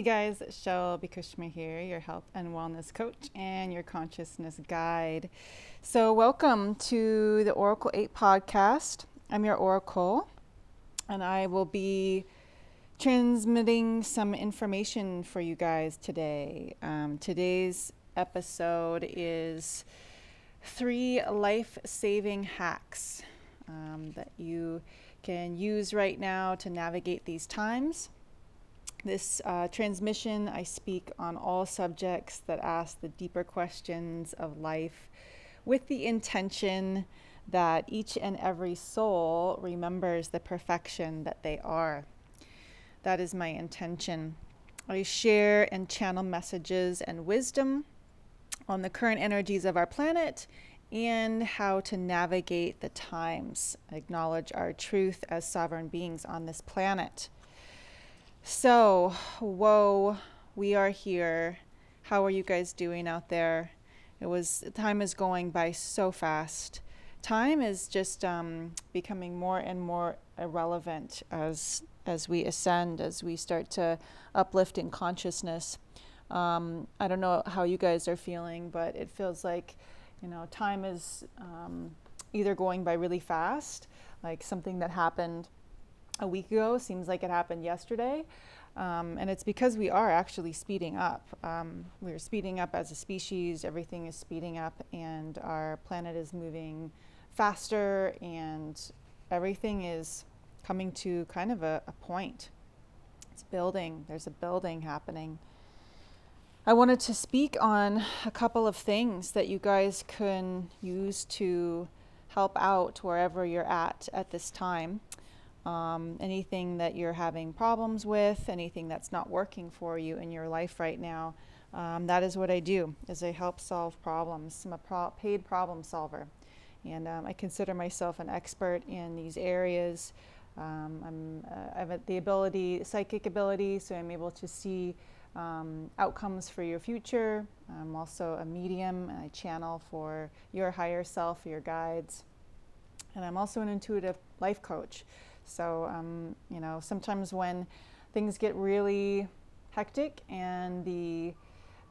Hey guys, Shelby Kushma here, your health and wellness coach and your consciousness guide. So, welcome to the Oracle 8 podcast. I'm your Oracle, and I will be transmitting some information for you guys today. Um, today's episode is three life saving hacks um, that you can use right now to navigate these times. This uh, transmission, I speak on all subjects that ask the deeper questions of life with the intention that each and every soul remembers the perfection that they are. That is my intention. I share and channel messages and wisdom on the current energies of our planet and how to navigate the times, acknowledge our truth as sovereign beings on this planet. So, whoa, we are here. How are you guys doing out there? It was time is going by so fast. Time is just um, becoming more and more irrelevant as as we ascend, as we start to uplift in consciousness. Um, I don't know how you guys are feeling, but it feels like you know time is um, either going by really fast, like something that happened a week ago seems like it happened yesterday. Um, and it's because we are actually speeding up. Um, we're speeding up as a species, everything is speeding up, and our planet is moving faster, and everything is coming to kind of a, a point. It's building, there's a building happening. I wanted to speak on a couple of things that you guys can use to help out wherever you're at at this time um, anything that you're having problems with, anything that's not working for you in your life right now. Um, that is what I do. Is I help solve problems. I'm a pro- paid problem solver, and um, I consider myself an expert in these areas. Um, I'm, uh, I have the ability, psychic ability, so I'm able to see um, outcomes for your future. I'm also a medium, I channel for your higher self, your guides, and I'm also an intuitive life coach. So, um, you know, sometimes when things get really hectic and the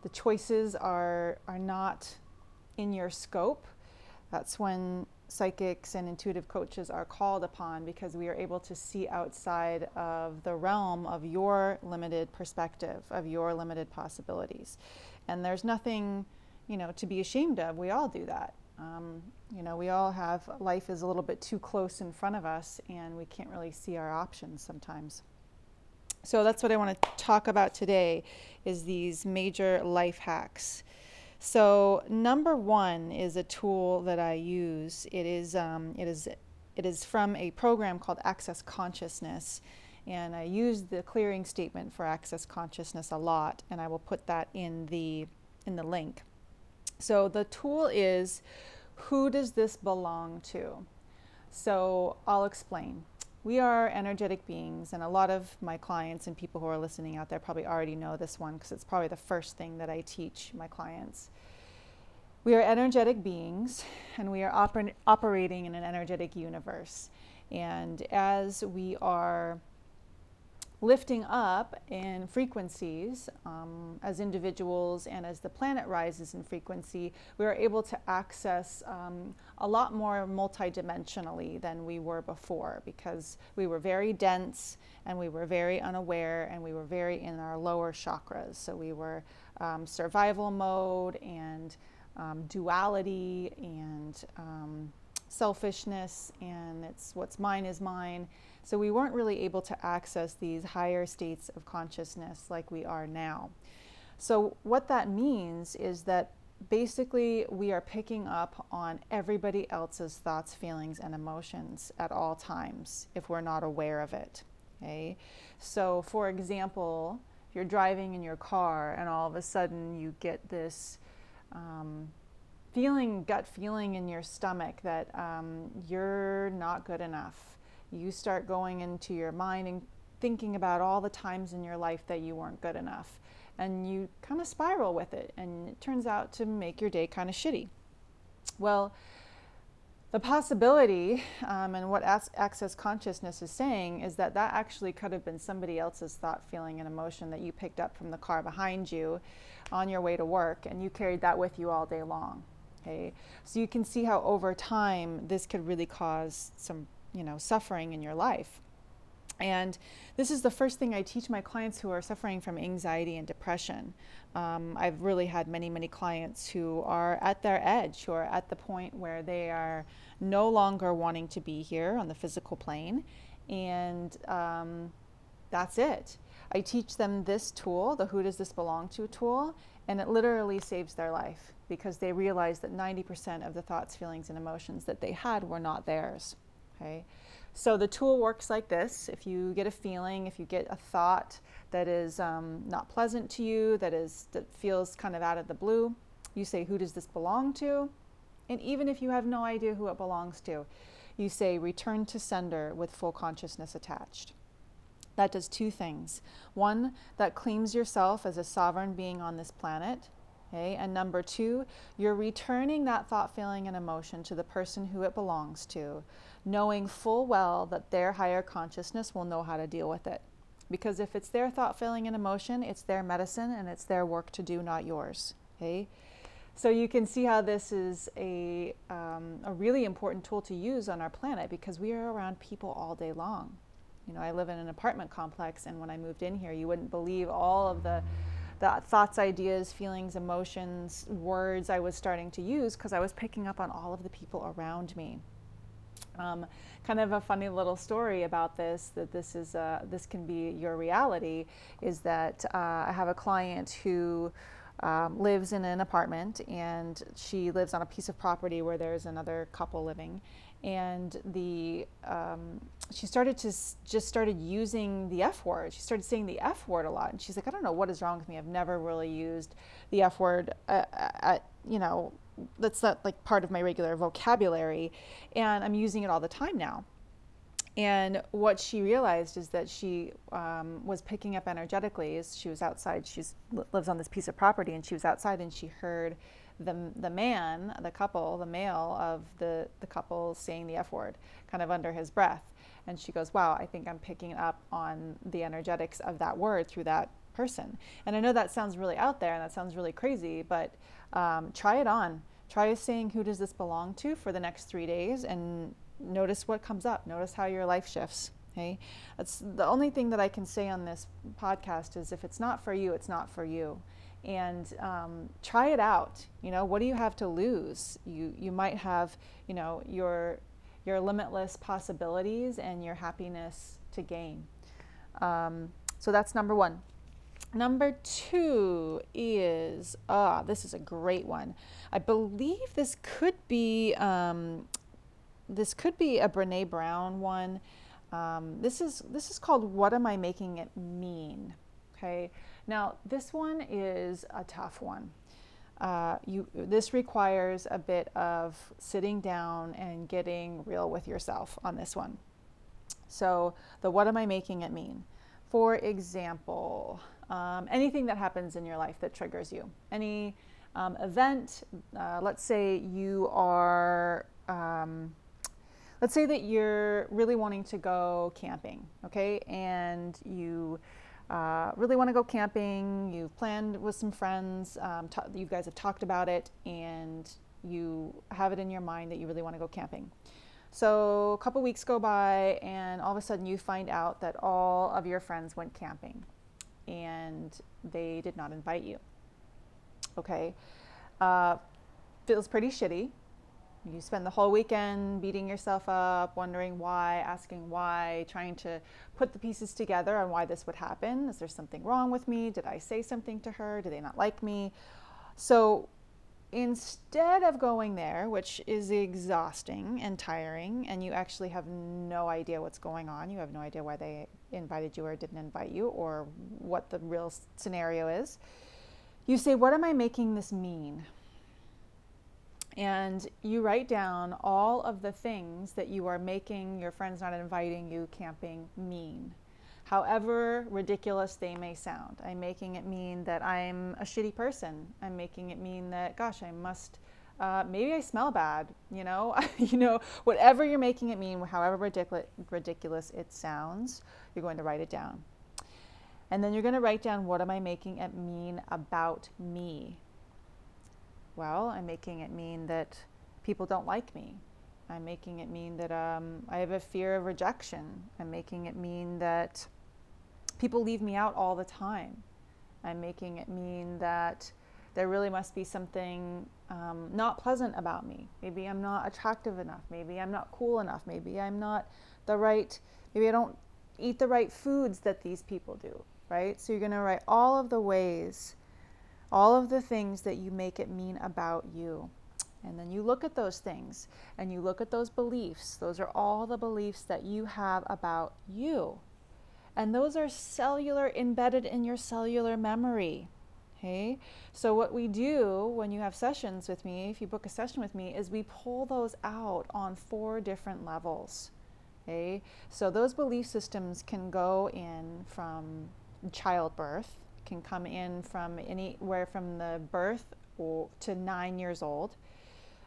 the choices are are not in your scope, that's when psychics and intuitive coaches are called upon because we are able to see outside of the realm of your limited perspective, of your limited possibilities. And there's nothing, you know, to be ashamed of. We all do that. Um, you know, we all have life is a little bit too close in front of us, and we can't really see our options sometimes. So that's what I want to talk about today is these major life hacks. So number one is a tool that I use. It is um, it is it is from a program called Access Consciousness, and I use the clearing statement for Access Consciousness a lot, and I will put that in the in the link. So the tool is who does this belong to? So I'll explain. We are energetic beings, and a lot of my clients and people who are listening out there probably already know this one because it's probably the first thing that I teach my clients. We are energetic beings, and we are oper- operating in an energetic universe. And as we are lifting up in frequencies um, as individuals and as the planet rises in frequency, we are able to access um, a lot more multidimensionally than we were before because we were very dense and we were very unaware and we were very in our lower chakras. So we were um, survival mode and um, duality and um, selfishness and it's what's mine is mine so we weren't really able to access these higher states of consciousness like we are now. So, what that means is that basically we are picking up on everybody else's thoughts, feelings, and emotions at all times if we're not aware of it. Okay? So, for example, if you're driving in your car and all of a sudden you get this um, feeling, gut feeling in your stomach that um, you're not good enough you start going into your mind and thinking about all the times in your life that you weren't good enough. And you kind of spiral with it, and it turns out to make your day kind of shitty. Well, the possibility um, and what access consciousness is saying is that that actually could have been somebody else's thought feeling and emotion that you picked up from the car behind you on your way to work and you carried that with you all day long okay so you can see how over time this could really cause some you know suffering in your life and this is the first thing I teach my clients who are suffering from anxiety and depression. Um, I've really had many, many clients who are at their edge, who are at the point where they are no longer wanting to be here on the physical plane. And um, that's it. I teach them this tool, the Who Does This Belong To tool, and it literally saves their life because they realize that 90% of the thoughts, feelings, and emotions that they had were not theirs. Okay. So the tool works like this. If you get a feeling, if you get a thought that is um, not pleasant to you, that is that feels kind of out of the blue, you say, "Who does this belong to?" And even if you have no idea who it belongs to, you say, "Return to sender with full consciousness attached." That does two things. One, that claims yourself as a sovereign being on this planet. Okay? And number two, you're returning that thought, feeling, and emotion to the person who it belongs to knowing full well that their higher consciousness will know how to deal with it. Because if it's their thought, feeling, and emotion, it's their medicine and it's their work to do, not yours. Okay? So you can see how this is a, um, a really important tool to use on our planet because we are around people all day long. You know, I live in an apartment complex, and when I moved in here, you wouldn't believe all of the the thoughts, ideas, feelings, emotions, words I was starting to use because I was picking up on all of the people around me. Um, kind of a funny little story about this that this is uh, this can be your reality is that uh, I have a client who um, lives in an apartment and she lives on a piece of property where there's another couple living and the um, she started to s- just started using the f word. She started saying the f word a lot. And she's like i don't know what is wrong with me. I've never really used the f word uh, at, you know that's not like part of my regular vocabulary. And i'm using it all the time now. And what she realized is that she um, was picking up energetically as she was outside. She lives on this piece of property and she was outside and she heard the, the man the couple the male of the, the couple saying the f word kind of under his breath. And she goes wow i think i'm picking up on the energetics of that word through that person. And i know that sounds really out there and that sounds really crazy but um, try it on. Try saying who does this belong to? for the next three days and notice what comes up. Notice how your life shifts okay? That's the only thing that i can say on this podcast is if it's not for you it's not for you and um, try it out you know what do you have to lose you you might have you know your your limitless possibilities and your happiness to gain um, so that's number one Number two is, ah, this is a great one. I believe this could be, um, this could be a Brene Brown one. Um, this is this is called "What Am I Making It Mean?" Okay. Now this one is a tough one. Uh, you this requires a bit of sitting down and getting real with yourself on this one. So the "What am I making it mean?" For example, um, anything that happens in your life that triggers you, any um, event, uh, let's say you are, um, let's say that you're really wanting to go camping, okay, and you uh, really want to go camping, you've planned with some friends, um, you guys have talked about it, and you have it in your mind that you really want to go camping. So a couple weeks go by, and all of a sudden you find out that all of your friends went camping and they did not invite you. Okay. Uh, feels pretty shitty. You spend the whole weekend beating yourself up, wondering why, asking why, trying to put the pieces together on why this would happen. Is there something wrong with me? Did I say something to her? Do they not like me? So instead of going there, which is exhausting and tiring, and you actually have no idea what's going on, you have no idea why they invited you or didn't invite you, or what the real scenario is, you say, What am I making this mean? And you write down all of the things that you are making your friends not inviting you camping mean however ridiculous they may sound. I'm making it mean that I'm a shitty person. I'm making it mean that, gosh, I must Uh, maybe I smell bad, you know, you know, whatever you're making it mean, however ridiculous, ridiculous it sounds, you're going to write it down. And then you're going to write down what am I making it mean about me? Well, I'm making it mean that people don't like me. I'm making it mean that um, I have a fear of rejection. I'm making it mean that people leave me out all the time. I'm making it mean that there really must be something um, not pleasant about me. Maybe I'm not attractive enough. Maybe I'm not cool enough. Maybe I'm not the right, maybe I don't eat the right foods that these people do, right? So you're going to write all of the ways, all of the things that you make it mean about you. And then you look at those things and you look at those beliefs. Those are all the beliefs that you have about you. And those are cellular, embedded in your cellular memory. Okay, so what we do when you have sessions with me, if you book a session with me, is we pull those out on four different levels. Okay, so those belief systems can go in from childbirth, can come in from anywhere from the birth to nine years old.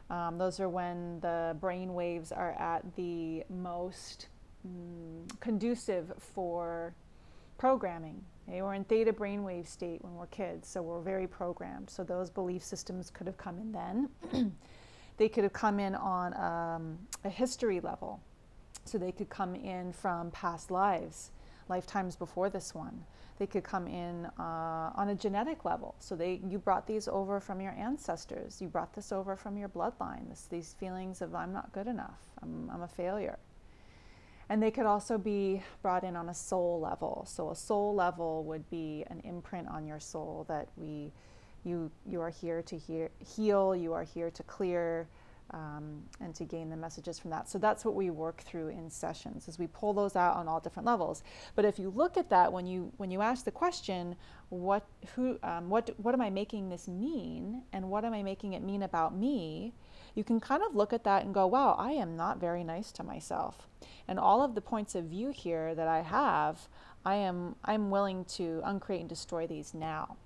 Um, those are when the brain waves are at the most mm, conducive for programming. Okay? We're in theta brainwave state when we're kids, so we're very programmed. So those belief systems could have come in then. they could have come in on um, a history level. So they could come in from past lives, lifetimes before this one. They could come in uh, on a genetic level. So they, you brought these over from your ancestors. You brought this over from your bloodline. This, these feelings of I'm not good enough. I'm, I'm a failure. And they could also be brought in on a soul level. So a soul level would be an imprint on your soul that we, you, you are here to hear, heal. You are here to clear um, and to gain the messages from that. So that's what we work through in sessions is we pull those out on all different levels. But if you look at that when you when you ask the question, what who um, what what am I making this mean, and what am I making it mean about me? You can kind of look at that and go, wow, I am not very nice to myself, and all of the points of view here that I have, I am I'm willing to uncreate and destroy these now.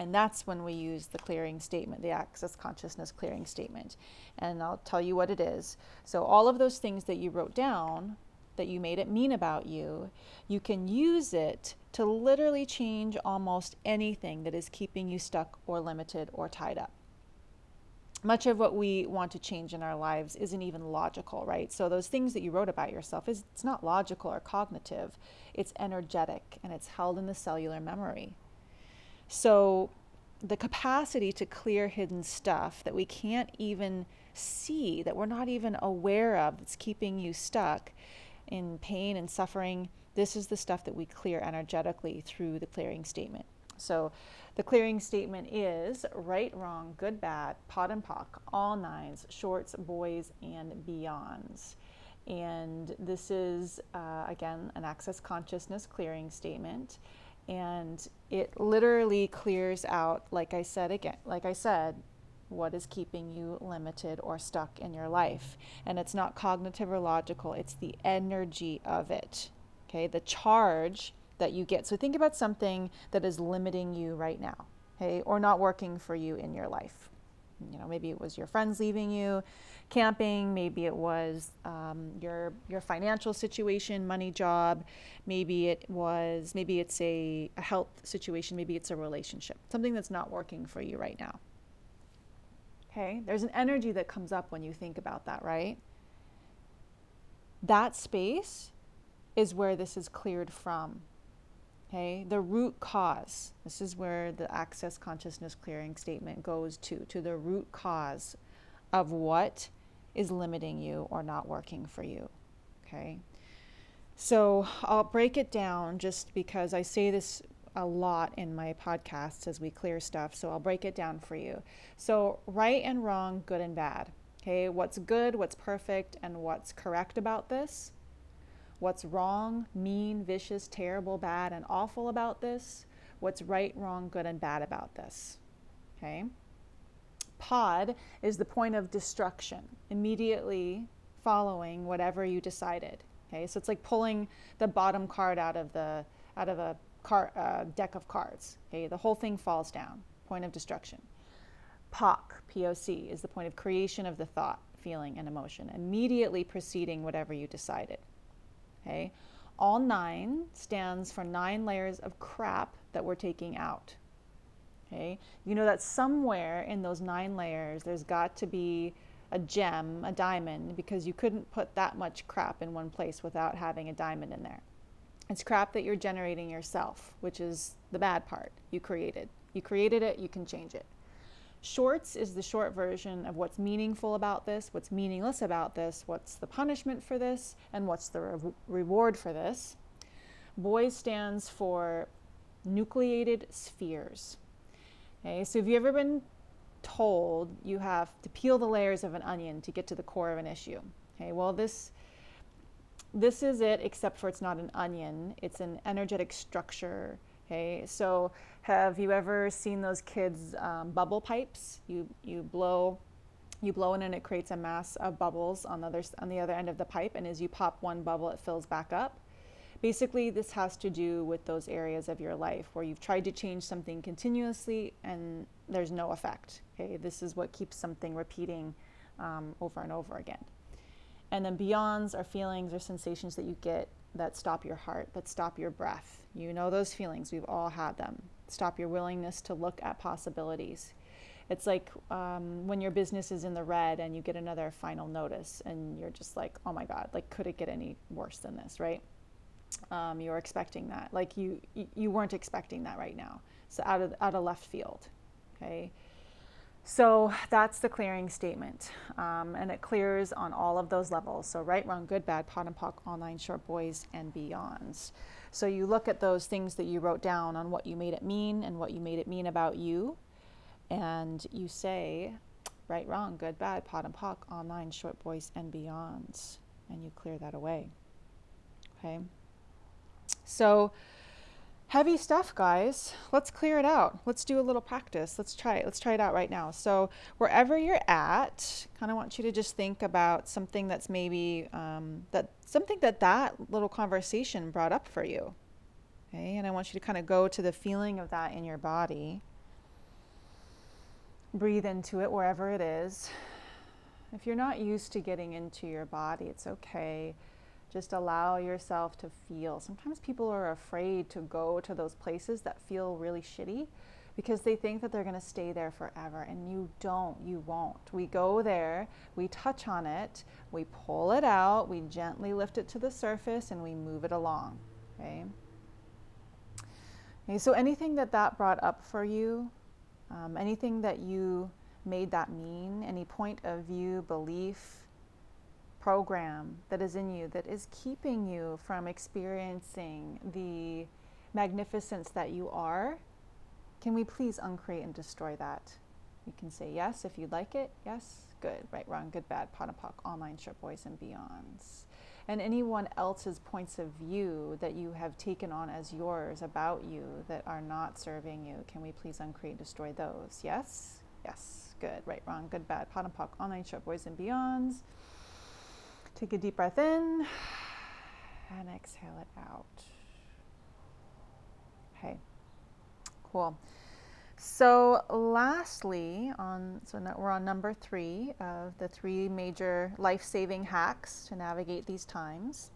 And that's when we use the clearing statement, the access consciousness clearing statement. And I'll tell you what it is. So, all of those things that you wrote down that you made it mean about you, you can use it to literally change almost anything that is keeping you stuck or limited or tied up. Much of what we want to change in our lives isn't even logical, right? So those things that you wrote about yourself is it's not logical or cognitive. It's energetic and it's held in the cellular memory. So, the capacity to clear hidden stuff that we can't even see, that we're not even aware of, that's keeping you stuck in pain and suffering, this is the stuff that we clear energetically through the clearing statement. So, the clearing statement is right, wrong, good, bad, POD and POC, all nines, shorts, boys, and beyonds. And this is, uh, again, an access consciousness clearing statement and it literally clears out like i said again like i said what is keeping you limited or stuck in your life. And it's not cognitive or logical it's the energy of it okay? The charge that you get. So think about something that is limiting you right now okay? Or not working for you in your life you know maybe it was your friends leaving you camping, maybe it was um, your your financial situation, money, job, maybe it was maybe it's a, a health situation, maybe it's a relationship, something that's not working for you right now. Okay, there's an energy that comes up when you think about that, right? That space is where this is cleared from. Okay, the root cause. This is where the access consciousness clearing statement goes to, to the root cause of what is limiting you or not working for you. Okay. So I'll break it down just because I say this a lot in my podcasts as we clear stuff. So I'll break it down for you. So, right and wrong, good and bad. Okay. What's good, what's perfect, and what's correct about this? What's wrong, mean, vicious, terrible, bad, and awful about this? What's right, wrong, good, and bad about this? Okay pod is the point of destruction immediately following whatever you decided. Okay, so it's like pulling the bottom card out of the out of a car, uh, deck of cards. Okay, the whole thing falls down. Point of destruction. POC, POC, is the point of creation of the thought, feeling, and emotion, immediately preceding whatever you decided. Okay? All nine stands for nine layers of crap that we're taking out. Okay? You know that somewhere in those nine layers, there's got to be a gem, a diamond, because you couldn't put that much crap in one place without having a diamond in there. It's crap that you're generating yourself, which is the bad part. You created. You created it, you can change it. Shorts is the short version of what's meaningful about this, what's meaningless about this, what's the punishment for this, and what's the re- reward for this. Boys stands for nucleated spheres. Okay, so have you ever been told you have to peel the layers of an onion to get to the core of an issue? Okay, well this this is it except for it's not an onion, it's an energetic structure. Okay, so have you ever seen those kids um, bubble pipes? You you blow you blow in and it creates a mass of bubbles on the other on the other end of the pipe and as you pop one bubble it fills back up Basically, this has to do with those areas of your life where you've tried to change something continuously and there's no effect. Okay, this is what keeps something repeating um, over and over again. And then beyonds are feelings or sensations that you get that stop your heart, that stop your breath. You know those feelings, we've all had them. Stop your willingness to look at possibilities. It's like um, when your business is in the red and you get another final notice and you're just like, oh my God, like, could it get any worse than this, right? um, you're expecting that. Like you, you weren't expecting that right now. So out of out of left field, okay. So that's the clearing statement, um, and it clears on all of those levels. So right, wrong, good, bad, POD and POC, all nine, short boys, and beyonds. So you look at those things that you wrote down on what you made it mean and what you made it mean about you, and you say, right, wrong, good, bad, POD and POC, all nine, short boys, and beyonds, and you clear that away. Okay. So, heavy stuff, guys. Let's clear it out. Let's do a little practice. Let's try it. Let's try it out right now. So, wherever you're at, kind of want you to just think about something that's maybe um, that something that that little conversation brought up for you. Okay, and I want you to kind of go to the feeling of that in your body. Breathe into it wherever it is. If you're not used to getting into your body, it's okay just allow yourself to feel. Sometimes people are afraid to go to those places that feel really shitty because they think that they're going to stay there forever and you don't you won't we go there we touch on it we pull it out we gently lift it to the surface and we move it along okay, okay so anything that that brought up for you um, anything that you made that mean any point of view belief program that is in you that is keeping you from experiencing the magnificence that you are, can we please uncreate and destroy that? You can say yes if you'd like it. Yes, good, right, wrong, good, bad, POD and POC, all nine, short boys, and beyonds. And anyone else's points of view that you have taken on as yours about you that are not serving you, can we please uncreate and destroy those? Yes? Yes, good, right, wrong, good, bad, POD and POC, all nine, short boys, and beyonds. Take a deep breath in and exhale it out. Okay, cool. So, lastly, on so we're on number three of the three major life-saving hacks to navigate these times.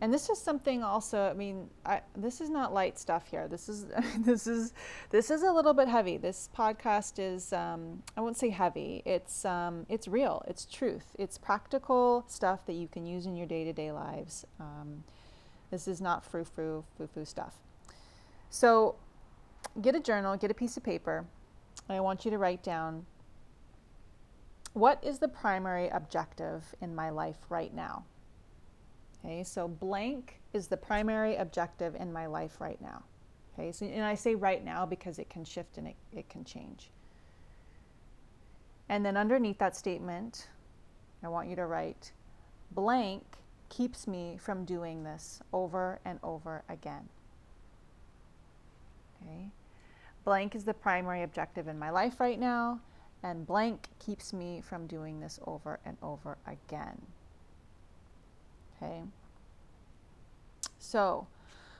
And this is something also. I mean, I, this is not light stuff here. This is this is this is a little bit heavy. This podcast is um, I won't say heavy. It's um, it's real. It's truth. It's practical stuff that you can use in your day to day lives. Um, this is not frou frou foo foo stuff. So, get a journal, get a piece of paper. I want you to write down what is the primary objective in my life right now. Okay, so blank is the primary objective in my life right now. Okay, so, and I say right now because it can shift and it, it can change. And then underneath that statement, I want you to write blank keeps me from doing this over and over again. Okay, blank is the primary objective in my life right now, and blank keeps me from doing this over and over again. Okay. So,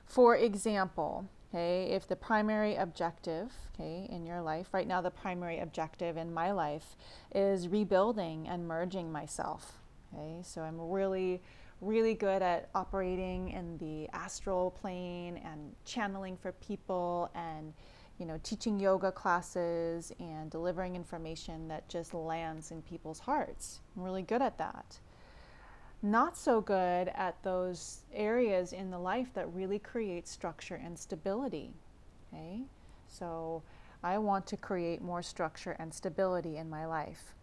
for example, okay, if the primary objective, okay, in your life, right now, the primary objective in my life is rebuilding and merging myself, okay, so I'm really, really good at operating in the astral plane and channeling for people and you know, teaching yoga classes and delivering information that just lands in people's hearts. I'm really good at that. Not so good at those areas in the life that really create structure and stability. Okay? So I want to create more structure and stability in my life.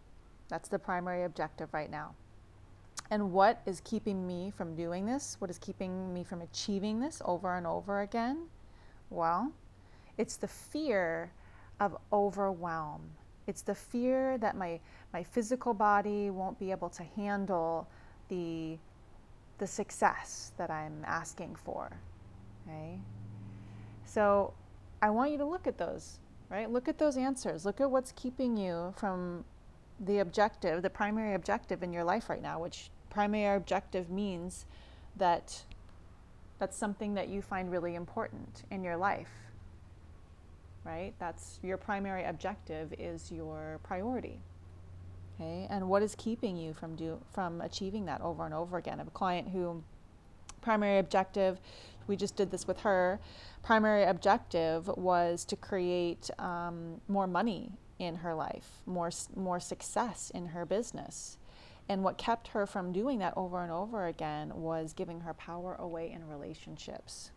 That's the primary objective right now. And what is keeping me from doing this? What is keeping me from achieving this over and over again? Well, it's the fear of overwhelm. It's the fear that my, my physical body won't be able to handle the, the success that I'm asking for. Okay? So I want you to look at those, right? Look at those answers. Look at what's keeping you from the objective, the primary objective in your life right now, which primary objective means that that's something that you find really important in your life right? That's your primary objective is your priority. Okay, and what is keeping you from do from achieving that over and over again? I have a client who primary objective, we just did this with her. Primary objective was to create um, more money in her life, more more success in her business. And what kept her from doing that over and over again was giving her power away in relationships.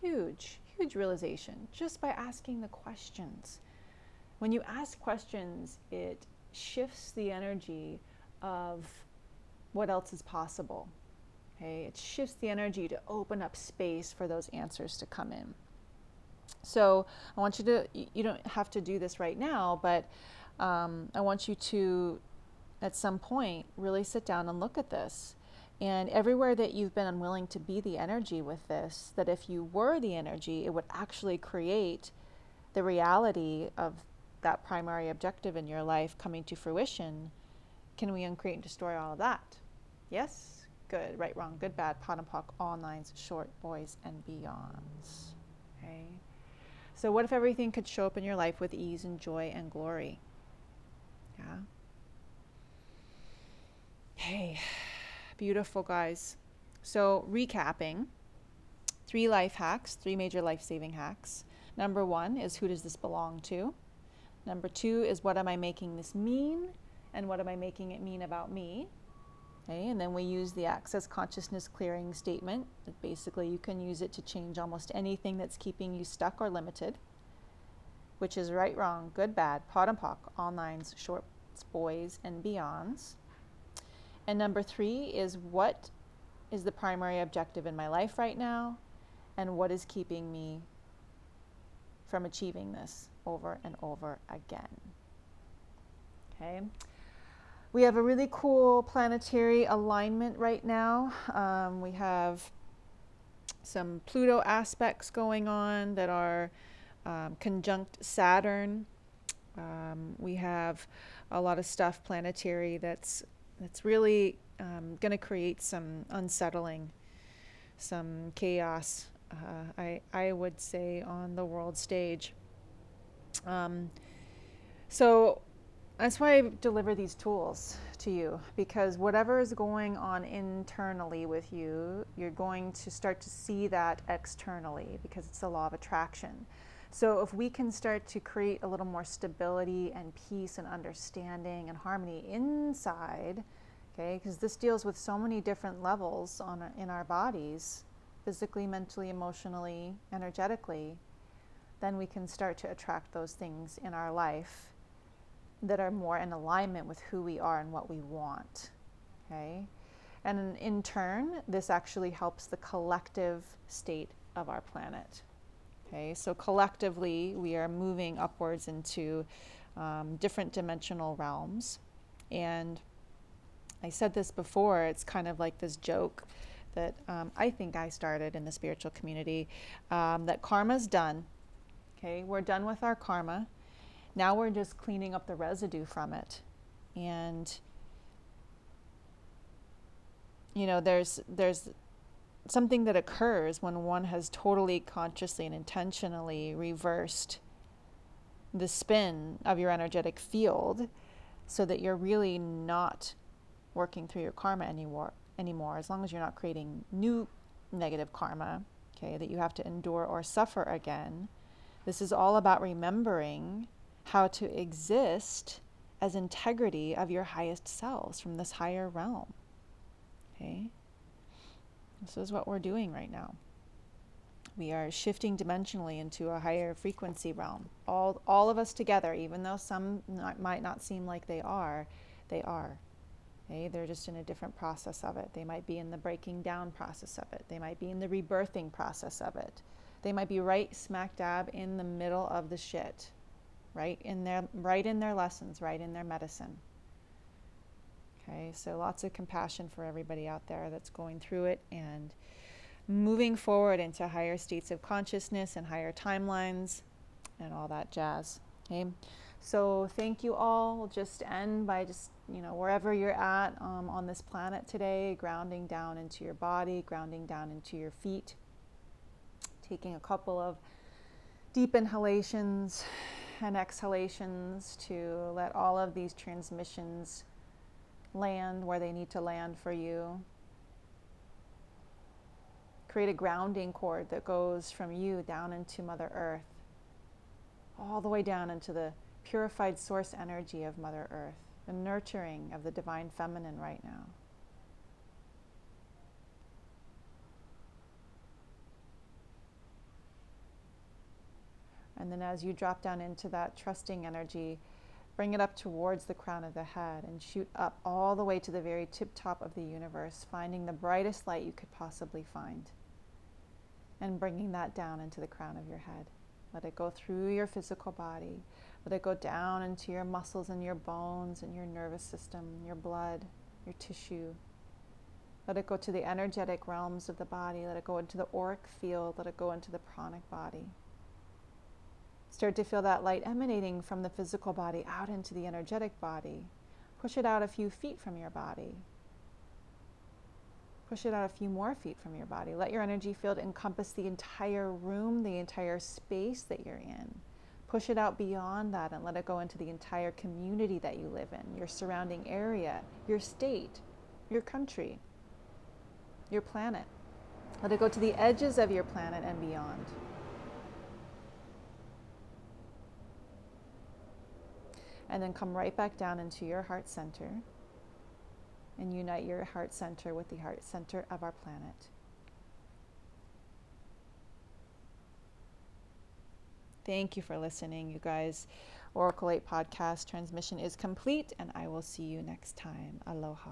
Huge, huge realization just by asking the questions. When you ask questions, it shifts the energy of what else is possible. Okay, it shifts the energy to open up space for those answers to come in. So I want you to, you don't have to do this right now, but um, I want you to, at some point, really sit down and look at this and everywhere that you've been unwilling to be the energy with this, that if you were the energy, it would actually create the reality of that primary objective in your life coming to fruition. Can we uncreate and destroy all of that? Yes? Good, right, wrong, good, bad, POD and POC, all nines, short, boys, and beyonds. Okay? So, what if everything could show up in your life with ease and joy and glory? Yeah? Hey. Beautiful, guys. So, recapping three life hacks, three major life saving hacks. Number one is who does this belong to? Number two is what am I making this mean? And what am I making it mean about me? Okay, and then we use the access consciousness clearing statement. Basically, you can use it to change almost anything that's keeping you stuck or limited, which is right, wrong, good, bad, POD and POC, all nines, shorts, boys, and beyonds. And number three is what is the primary objective in my life right now? And what is keeping me from achieving this over and over again? Okay. We have a really cool planetary alignment right now. Um, we have some Pluto aspects going on that are um, conjunct Saturn. Um, we have a lot of stuff planetary that's that's really um, going to create some unsettling, some chaos, uh, I, I would say, on the world stage. Um, so that's why I deliver these tools to you because whatever is going on internally with you, you're going to start to see that externally because it's the law of attraction. So, if we can start to create a little more stability and peace and understanding and harmony inside, okay, because this deals with so many different levels on in our bodies, physically, mentally, emotionally, energetically, then we can start to attract those things in our life that are more in alignment with who we are and what we want. Okay? And in turn, this actually helps the collective state of our planet. Okay, so collectively, we are moving upwards into um, different dimensional realms. And I said this before, it's kind of like this joke that um, I think I started in the spiritual community um, that karma's done. Okay, we're done with our karma. Now we're just cleaning up the residue from it. And you know, there's there's something that occurs when one has totally consciously and intentionally reversed the spin of your energetic field so that you're really not working through your karma anymore anymore as long as you're not creating new negative karma okay that you have to endure or suffer again this is all about remembering how to exist as integrity of your highest selves from this higher realm okay this is what we're doing right now. We are shifting dimensionally into a higher frequency realm. All, all of us together, even though some not, might not seem like they are, they are. Okay? They're just in a different process of it. They might be in the breaking down process of it. They might be in the rebirthing process of it. They might be right smack dab in the middle of the shit, right in their right in their lessons, right in their medicine. Okay, so lots of compassion for everybody out there that's going through it and moving forward into higher states of consciousness and higher timelines and all that jazz. Okay, so thank you all. We'll just end by just, you know, wherever you're at um, on this planet today, grounding down into your body, grounding down into your feet, taking a couple of deep inhalations and exhalations to let all of these transmissions land where they need to land for you. Create a grounding cord that goes from you down into Mother Earth, all the way down into the purified source energy of Mother Earth, the nurturing of the divine feminine right now. And then as you drop down into that trusting energy, Bring it up towards the crown of the head and shoot up all the way to the very tip top of the universe, finding the brightest light you could possibly find. And bringing that down into the crown of your head. Let it go through your physical body. Let it go down into your muscles and your bones and your nervous system, your blood, your tissue. Let it go to the energetic realms of the body. Let it go into the auric field. Let it go into the pranic body. Start to feel that light emanating from the physical body out into the energetic body. Push it out a few feet from your body. Push it out a few more feet from your body. Let your energy field encompass the entire room, the entire space that you're in. Push it out beyond that and let it go into the entire community that you live in, your surrounding area, your state, your country, your planet. Let it go to the edges of your planet and beyond. And then come right back down into your heart center and unite your heart center with the heart center of our planet. Thank you for listening, you guys. Oracle 8 podcast transmission is complete, and I will see you next time. Aloha.